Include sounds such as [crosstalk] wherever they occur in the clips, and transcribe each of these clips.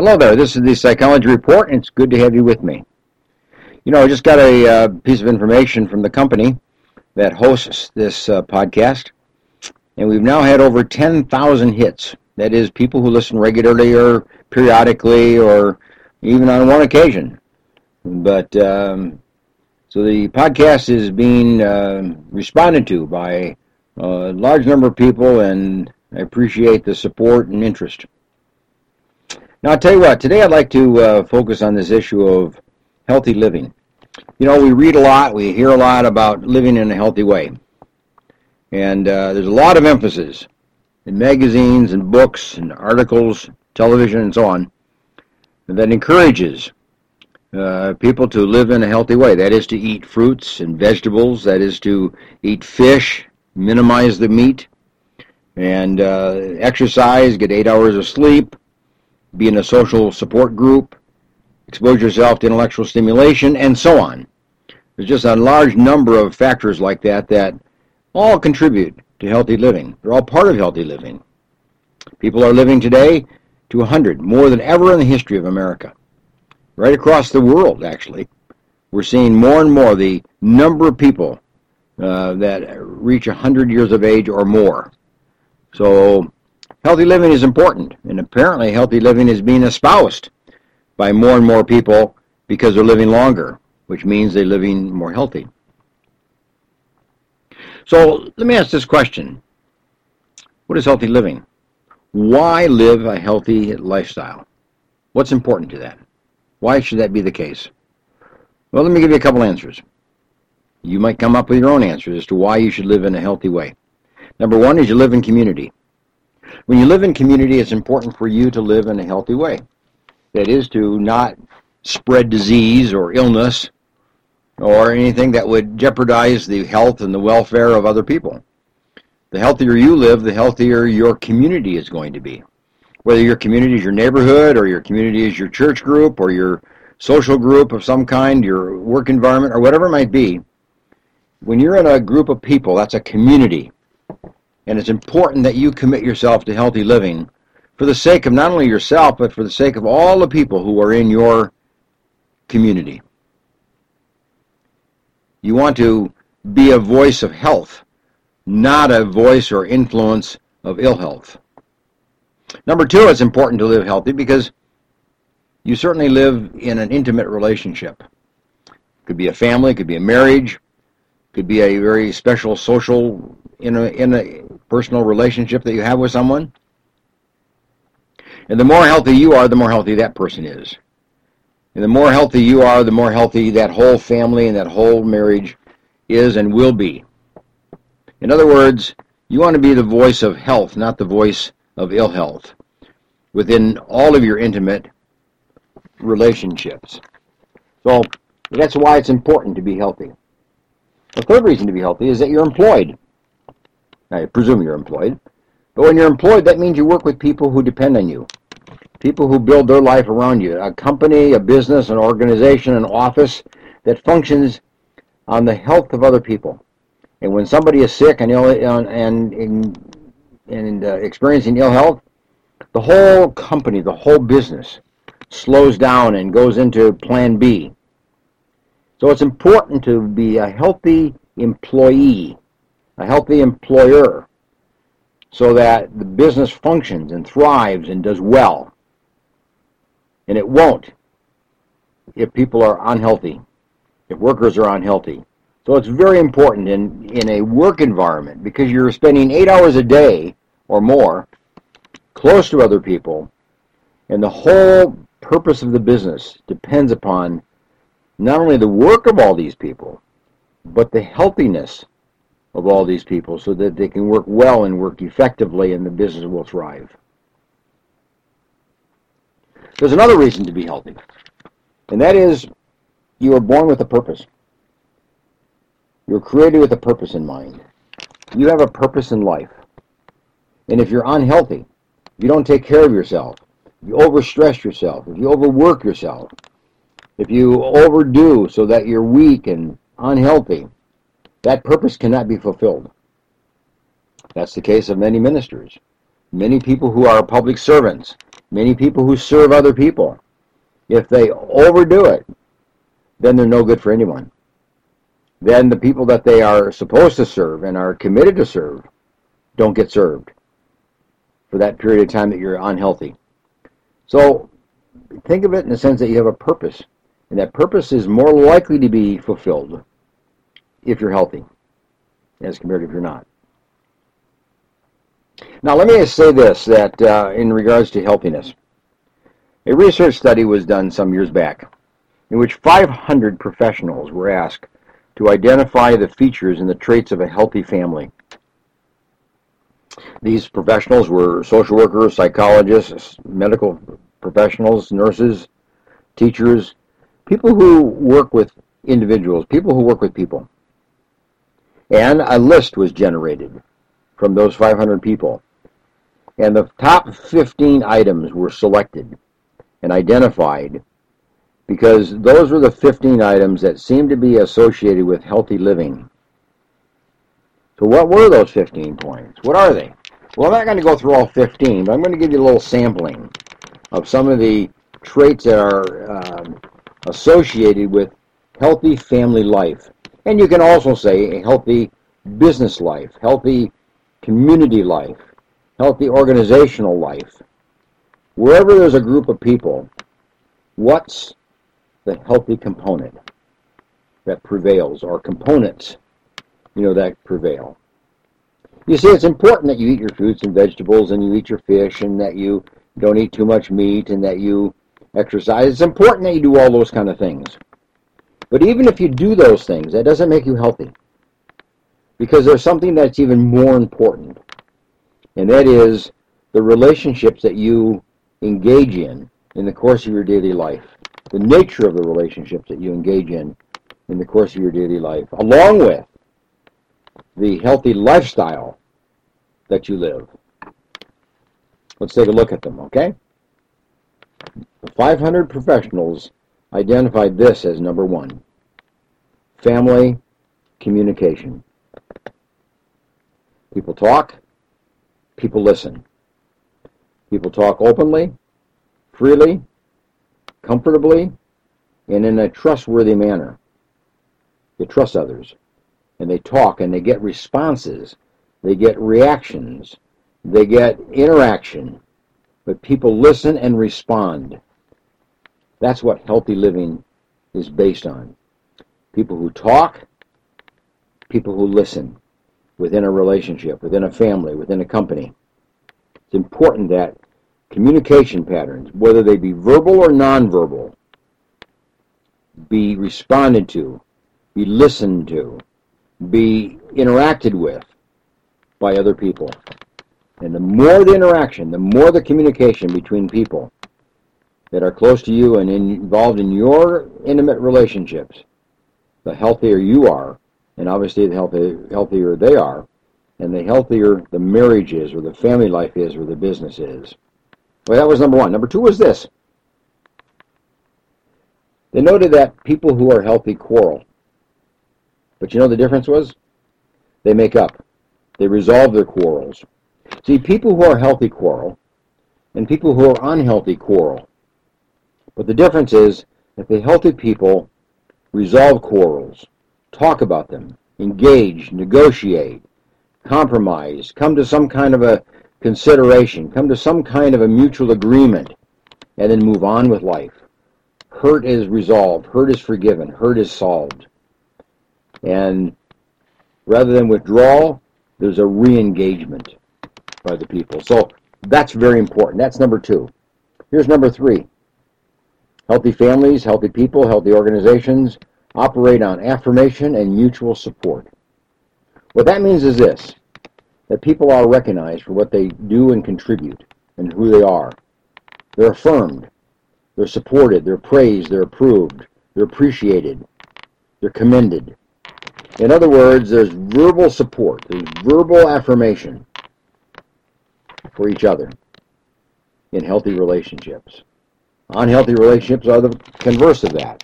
Hello there, this is the Psychology Report, and it's good to have you with me. You know, I just got a uh, piece of information from the company that hosts this uh, podcast, and we've now had over 10,000 hits. That is, people who listen regularly or periodically or even on one occasion. But um, so the podcast is being uh, responded to by a large number of people, and I appreciate the support and interest. Now, I'll tell you what, today I'd like to uh, focus on this issue of healthy living. You know, we read a lot, we hear a lot about living in a healthy way. And uh, there's a lot of emphasis in magazines and books and articles, television, and so on that encourages uh, people to live in a healthy way. That is to eat fruits and vegetables, that is to eat fish, minimize the meat, and uh, exercise, get eight hours of sleep, be in a social support group, expose yourself to intellectual stimulation, and so on. There's just a large number of factors like that that all contribute to healthy living. They're all part of healthy living. People are living today to 100, more than ever in the history of America. Right across the world, actually. We're seeing more and more the number of people uh, that reach 100 years of age or more. So healthy living is important, and apparently healthy living is being espoused by more and more people because they're living longer, which means they're living more healthy. So let me ask this question. What is healthy living? Why live a healthy lifestyle? What's important to that? Why should that be the case? Well, let me give you a couple answers. You might come up with your own answers as to why you should live in a healthy way. Number one is you live in community. When you live in community, it's important for you to live in a healthy way. That is to not spread disease or illness or anything that would jeopardize the health and the welfare of other people. The healthier you live, the healthier your community is going to be. Whether your community is your neighborhood or your community is your church group or your social group of some kind, your work environment, or whatever it might be, when you're in a group of people, that's a community. And it's important that you commit yourself to healthy living for the sake of not only yourself, but for the sake of all the people who are in your community. You want to be a voice of health, not a voice or influence of ill health. Number two, it's important to live healthy because you certainly live in an intimate relationship. It could be a family, it could be a marriage, it could be a very special social in a, in a personal relationship that you have with someone. And the more healthy you are, the more healthy that person is. And the more healthy you are, the more healthy that whole family and that whole marriage is and will be. In other words, you want to be the voice of health, not the voice of ill health within all of your intimate relationships. So that's why it's important to be healthy. The third reason to be healthy is that you're employed. I presume you're employed. But when you're employed, that means you work with people who depend on you people who build their life around you, a company, a business, an organization, an office that functions on the health of other people. And when somebody is sick and ill and and, and uh, experiencing ill health, the whole company, the whole business slows down and goes into plan B. So it's important to be a healthy employee, a healthy employer, so that the business functions and thrives and does well. And it won't if people are unhealthy, if workers are unhealthy. So it's very important in, in a work environment because you're spending eight hours a day or more close to other people, and the whole purpose of the business depends upon not only the work of all these people, but the healthiness of all these people so that they can work well and work effectively and the business will thrive. There's another reason to be healthy, and that is you are born with a purpose. You're created with a purpose in mind. You have a purpose in life. And if you're unhealthy, if you don't take care of yourself, if you overstress yourself, if you overwork yourself, if you overdo so that you're weak and unhealthy, that purpose cannot be fulfilled. That's the case of many ministers. Many people who are public servants many people who serve other people, if they overdo it, then they're no good for anyone. Then the people that they are supposed to serve and are committed to serve don't get served for that period of time that you're unhealthy. So think of it in the sense that you have a purpose, and that purpose is more likely to be fulfilled if you're healthy as compared to if you're not. Now, let me say this that uh, in regards to healthiness, a research study was done some years back in which 500 professionals were asked to identify the features and the traits of a healthy family. These professionals were social workers, psychologists, medical professionals, nurses, teachers, people who work with individuals, people who work with people. And a list was generated from those 500 people. And the top 15 items were selected and identified because those were the 15 items that seemed to be associated with healthy living. So what were those 15 points? What are they? Well, I'm not going to go through all 15, but I'm going to give you a little sampling of some of the traits that are um, associated with healthy family life. And you can also say a healthy business life, healthy community life, healthy organizational life. Wherever there's a group of people, what's the healthy component that prevails, or components, you know, that prevail? You see, it's important that you eat your fruits and vegetables and you eat your fish and that you don't eat too much meat and that you exercise. It's important that you do all those kind of things. But even if you do those things, that doesn't make you healthy. Because there's something that's even more important, and that is the relationships that you engage in in the course of your daily life, the nature of the relationships that you engage in in the course of your daily life, along with the healthy lifestyle that you live. Let's take a look at them, okay? The 500 professionals identified this as number one family communication. People talk, people listen. People talk openly, freely, comfortably, and in a trustworthy manner. They trust others, and they talk, and they get responses, they get reactions, they get interaction, but people listen and respond. That's what healthy living is based on. People who talk, people who listen within a relationship, within a family, within a company. It's important that communication patterns, whether they be verbal or nonverbal, be responded to, be listened to, be interacted with by other people. And the more the interaction, the more the communication between people that are close to you and involved in your intimate relationships, the healthier you are, and obviously the healthier they are, and the healthier the marriage is, or the family life is, or the business is. Well, that was number one. Number two was this. They noted that people who are healthy quarrel. But you know the difference was? They make up. They resolve their quarrels. See, people who are healthy quarrel, and people who are unhealthy quarrel. But the difference is that the healthy people resolve quarrels, talk about them, engage, negotiate, compromise, come to some kind of a consideration, come to some kind of a mutual agreement, and then move on with life. Hurt is resolved, hurt is forgiven, hurt is solved. And rather than withdrawal, there's a re-engagement by the people. So that's very important. That's number two. Here's number three. Healthy families, healthy people, healthy organizations operate on affirmation and mutual support. What that means is this, that people are recognized for what they do and contribute and who they are. They're affirmed. They're supported. They're praised. They're approved. They're appreciated. They're commended. In other words, there's verbal support. There's verbal affirmation for each other in healthy relationships. Unhealthy relationships are the converse of that.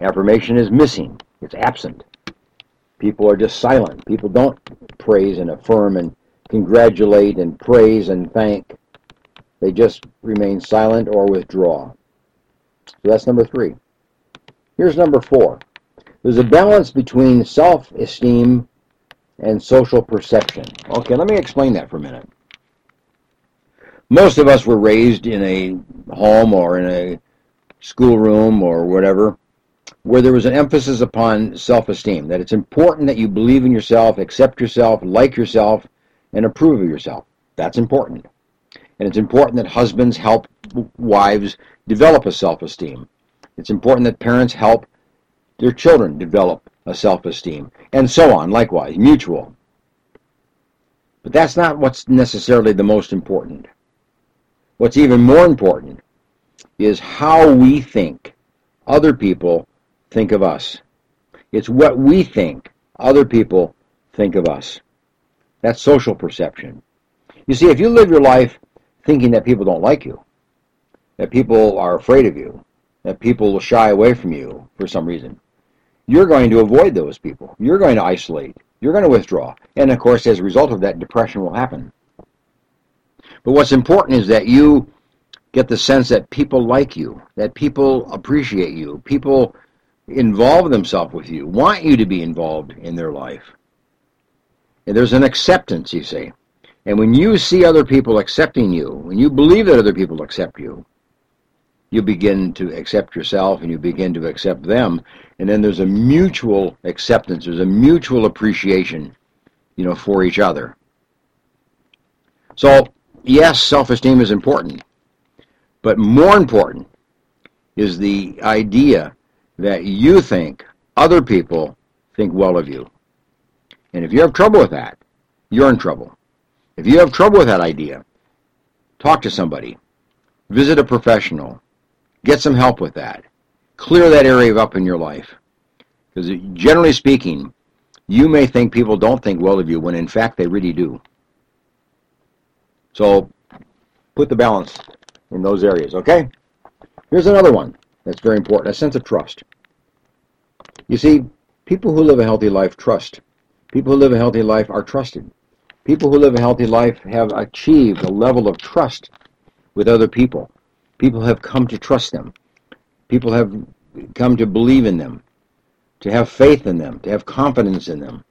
Affirmation is missing. It's absent. People are just silent. People don't praise and affirm and congratulate and praise and thank They just remain silent or withdraw. So that's number three. Here's number four. There's a balance between self-esteem and social perception. Okay, let me explain that for a minute. Most of us were raised in a home or in a schoolroom or whatever where there was an emphasis upon self-esteem, that it's important that you believe in yourself, accept yourself, like yourself, and approve of yourself. That's important. And it's important that husbands help wives develop a self-esteem. It's important that parents help their children develop a self-esteem, and so on, likewise, mutual. But that's not what's necessarily the most important. What's even more important is how we think other people think of us. It's what we think other people think of us. That's social perception. You see, if you live your life thinking that people don't like you, that people are afraid of you, that people will shy away from you for some reason, you're going to avoid those people. You're going to isolate. You're going to withdraw. And of course, as a result of that, depression will happen. But what's important is that you get the sense that people like you, that people appreciate you, people involve themselves with you, want you to be involved in their life. And there's an acceptance, you see. And when you see other people accepting you, when you believe that other people accept you, you begin to accept yourself and you begin to accept them and then there's a mutual acceptance there's a mutual appreciation you know for each other so yes self-esteem is important but more important is the idea that you think other people think well of you and if you have trouble with that you're in trouble if you have trouble with that idea talk to somebody visit a professional Get some help with that. Clear that area up in your life. Because generally speaking, you may think people don't think well of you when in fact they really do. So put the balance in those areas, okay? Here's another one that's very important, a sense of trust. You see, people who live a healthy life trust. People who live a healthy life are trusted. People who live a healthy life have achieved a level of trust with other people. People have come to trust them. People have come to believe in them, to have faith in them, to have confidence in them.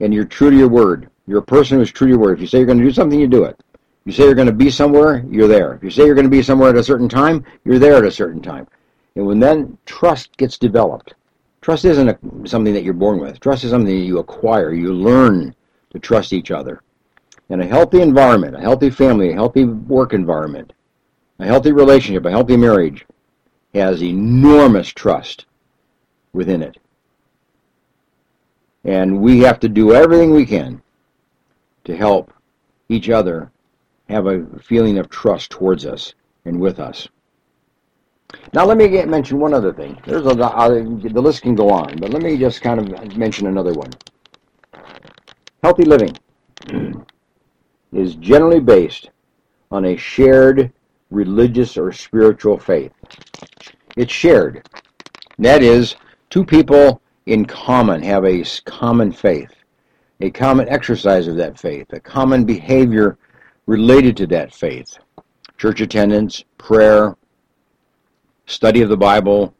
And you're true to your word. You're a person who's true to your word. If you say you're going to do something, you do it. You say you're going to be somewhere, you're there. If you say you're going to be somewhere at a certain time, you're there at a certain time. And when then trust gets developed, trust isn't a, something that you're born with. Trust is something that you acquire. You learn to trust each other. And a healthy environment, a healthy family, a healthy work environment a healthy relationship, a healthy marriage, has enormous trust within it. And we have to do everything we can to help each other have a feeling of trust towards us and with us. Now, let me get, mention one other thing. There's a, uh, the list can go on, but let me just kind of mention another one. Healthy living [clears throat] is generally based on a shared religious or spiritual faith. It's shared. That is, two people in common have a common faith, a common exercise of that faith, a common behavior related to that faith. Church attendance, prayer, study of the Bible,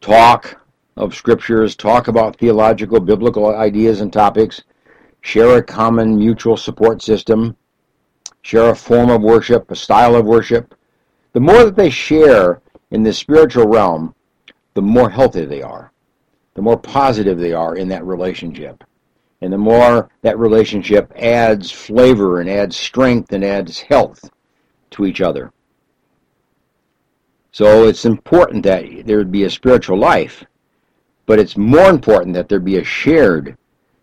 talk of scriptures, talk about theological, biblical ideas and topics, share a common mutual support system, share a form of worship, a style of worship, the more that they share in the spiritual realm, the more healthy they are, the more positive they are in that relationship. And the more that relationship adds flavor and adds strength and adds health to each other. So it's important that there be a spiritual life, but it's more important that there be a shared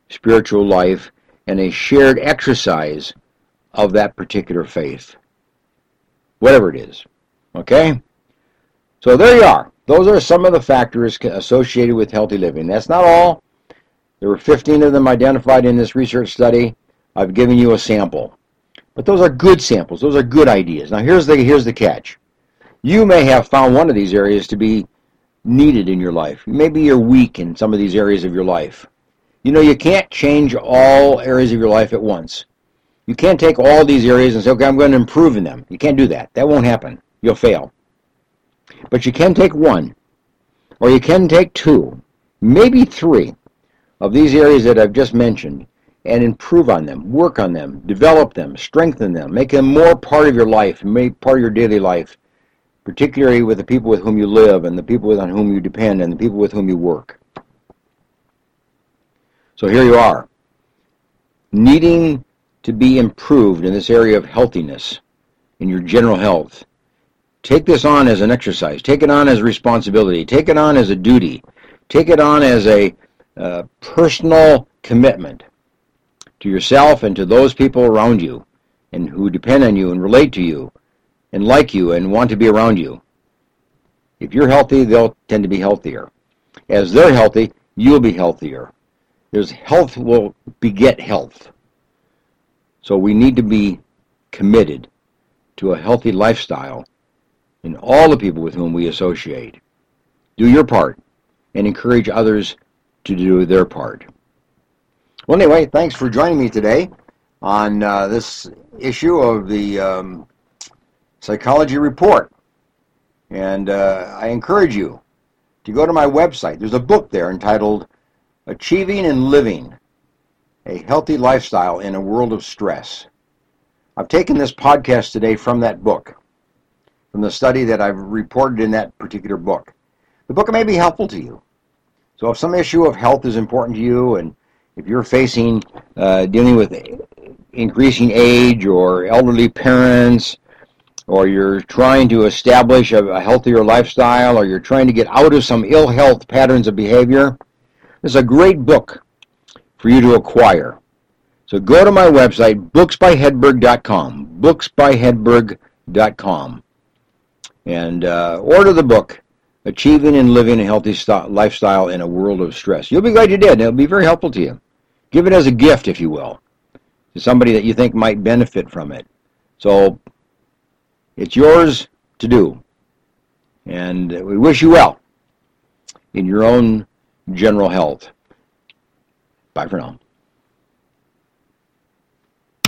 spiritual life and a shared exercise of that particular faith, whatever it is. Okay? So there you are. Those are some of the factors associated with healthy living. That's not all. There were 15 of them identified in this research study. I've given you a sample. But those are good samples. Those are good ideas. Now here's the here's the catch. You may have found one of these areas to be needed in your life. Maybe you're weak in some of these areas of your life. You know, you can't change all areas of your life at once. You can't take all these areas and say, okay, I'm going to improve in them. You can't do that. That won't happen. You'll fail. But you can take one, or you can take two, maybe three of these areas that I've just mentioned and improve on them, work on them, develop them, strengthen them, make them more part of your life, make part of your daily life, particularly with the people with whom you live and the people on whom you depend and the people with whom you work. So here you are, needing to be improved in this area of healthiness, in your general health. Take this on as an exercise. Take it on as a responsibility. Take it on as a duty. Take it on as a uh, personal commitment to yourself and to those people around you and who depend on you and relate to you and like you and want to be around you. If you're healthy, they'll tend to be healthier. As they're healthy, you'll be healthier. There's health will beget health. So we need to be committed to a healthy lifestyle in all the people with whom we associate. Do your part and encourage others to do their part. Well, anyway, thanks for joining me today on uh, this issue of the um, Psychology Report. And uh, I encourage you to go to my website. There's a book there entitled Achieving and Living a Healthy Lifestyle in a World of Stress. I've taken this podcast today from that book, from the study that I've reported in that particular book. The book may be helpful to you. So if some issue of health is important to you and if you're facing uh, dealing with increasing age or elderly parents, or you're trying to establish a, a, healthier lifestyle, or you're trying to get out of some ill health patterns of behavior, this is a great book for you to acquire. So go to my website, booksbyhedberg.com, booksbyhedberg.com, and uh, order the book, Achieving and Living a Healthy St- Lifestyle in a World of Stress. You'll be glad you did. It'll be very helpful to you. Give it as a gift, if you will, to somebody that you think might benefit from it. So it's yours to do. And we wish you well in your own general health. Bye for now.